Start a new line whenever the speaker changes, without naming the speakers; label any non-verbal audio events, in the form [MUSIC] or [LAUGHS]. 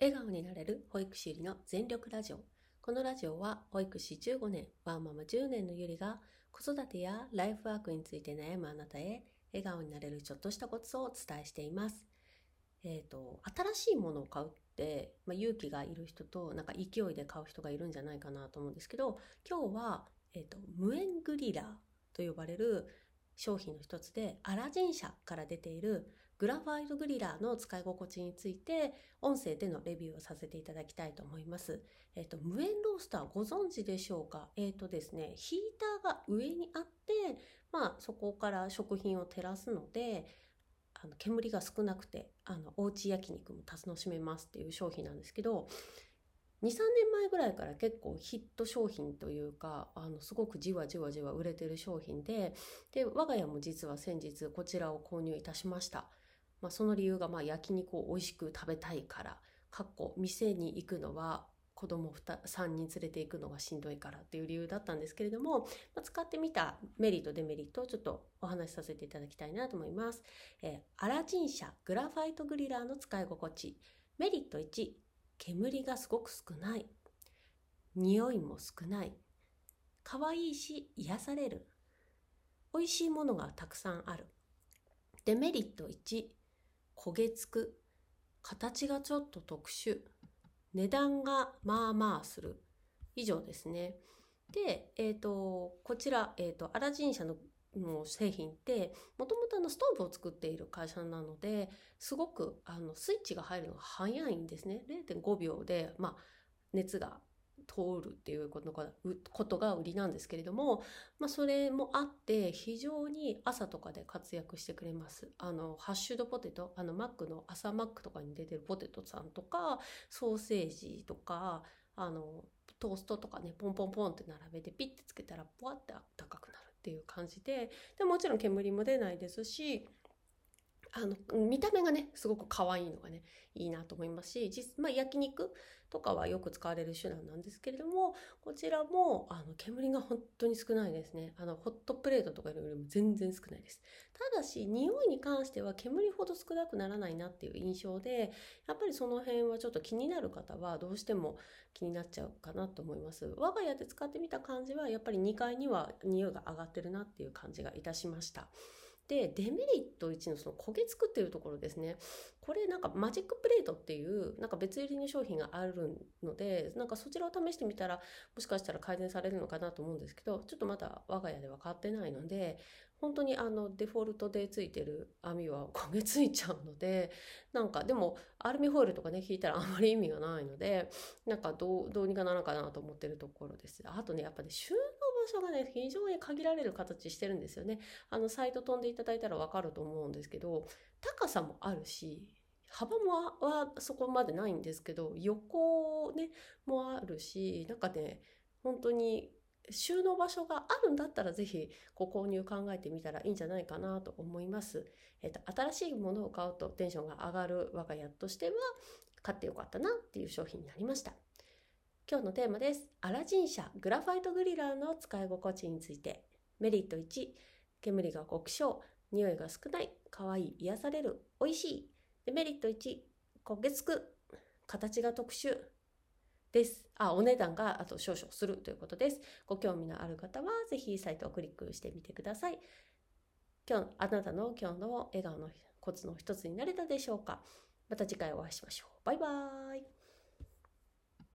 笑顔になれる保育士ゆりの全力ラジオ。このラジオは保育士15年、ワンママ10年のゆりが子育てやライフワークについて悩むあなたへ笑顔になれるちょっとしたコツをお伝えしています。えっ、ー、と、新しいものを買うって、まあ、勇気がいる人となんか勢いで買う人がいるんじゃないかなと思うんですけど、今日は、えっ、ー、と、無縁グリラーと呼ばれる商品の一つでアラジン社から出ているグラファイトグリラーの使い心地について音声でのレビューをさせていただきたいと思います。えっ、と、無塩ロースターご存知でしょうか？えっ、とですね、ヒーターが上にあって、まあそこから食品を照らすので、あの煙が少なくて、あの、おうち焼肉も楽しめますっていう商品なんですけど、2、3年前ぐらいから結構ヒット商品というか、あの、すごくじわじわじわ売れてる商品で、で、我が家も実は先日こちらを購入いたしました。まあ、その理由がまあ焼肉を美味しく食べたいから、かっこ店に行くのは子供3人連れて行くのがしんどいからっていう理由だったんですけれども、まあ、使ってみたメリット、デメリットをちょっとお話しさせていただきたいなと思います。えー、アラジン社グラファイトグリラーの使い心地。メリット1、煙がすごく少ない。匂いも少ない。可愛いし癒される。美味しいものがたくさんある。デメリット1、焦げつく。形がちょっと特殊。値段がまあまあする。以上ですね。で、えっ、ー、と、こちら、えっ、ー、と、アラジン社のの製品って、もともとストーブを作っている会社なので、すごくあのスイッチが入るのが早いんですね。0.5秒で、まあ、熱が通るっていうことがことが売りなんですけれども、まあ、それもあって非常に朝とかで活躍してくれます。あのハッシュドポテトあのマックの朝マックとかに出てるポテトさんとかソーセージとかあのトーストとかねポンポンポンって並べてピッてつけたらポワってあったかくなるっていう感じででもちろん煙も出ないですしあの、見た目がね、すごく可愛いのがね、いいなと思いますし、実、まあ、焼肉とかはよく使われる手段なんですけれども、こちらも、あの、煙が本当に少ないですね。あの、ホットプレートとかよりも全然少ないです。ただし、匂いに関しては煙ほど少なくならないなっていう印象で、やっぱりその辺はちょっと気になる方はどうしても気になっちゃうかなと思います。我が家で使ってみた感じは、やっぱり2階には匂いが上がってるなっていう感じがいたしました。で、デメリット1のその焦げつくっていうところですね。これなんかマジックプレートっていうなんか別売りの商品があるので、なんかそちらを試してみたらもしかしたら改善されるのかなと思うんですけど、ちょっとまだ我が家では買ってないので、本当にあのデフォルトでついてる網は焦げついちゃうので、なんかでもアルミホイルとかね、引いたら [LAUGHS] あんまり意味がないので、なんかどう、どうにかならんかなと思ってるところです。あとね、やっぱね、収納所がね、非常に限られる形してるんですよね。あの、サイト飛んでいただいたらわかると思うんですけど、高さもあるし、幅もはそこまでないんですけど、横ね、もあるし、なんかね、本当に収納場所があるんだったらぜひご購入考えてみたらいいんじゃないかなと思います。えっ、と、新しいものを買うとテンションが上がる我が家としては買ってよかったなっていう商品になりました。今日のテーマです。アラジン社グラファイトグリラーの使い心地について。メリット1、煙が極小、匂いが少ない、可愛い、い癒される、美味しい。デメリット1、焦げつく、形が特殊です。あ、お値段があと少々するということです。ご興味のある方は、ぜひサイトをクリックしてみてください。今日、あなたの今日の笑顔のコツの一つになれたでしょうかまた次回お会いしましょう。バイバーイ。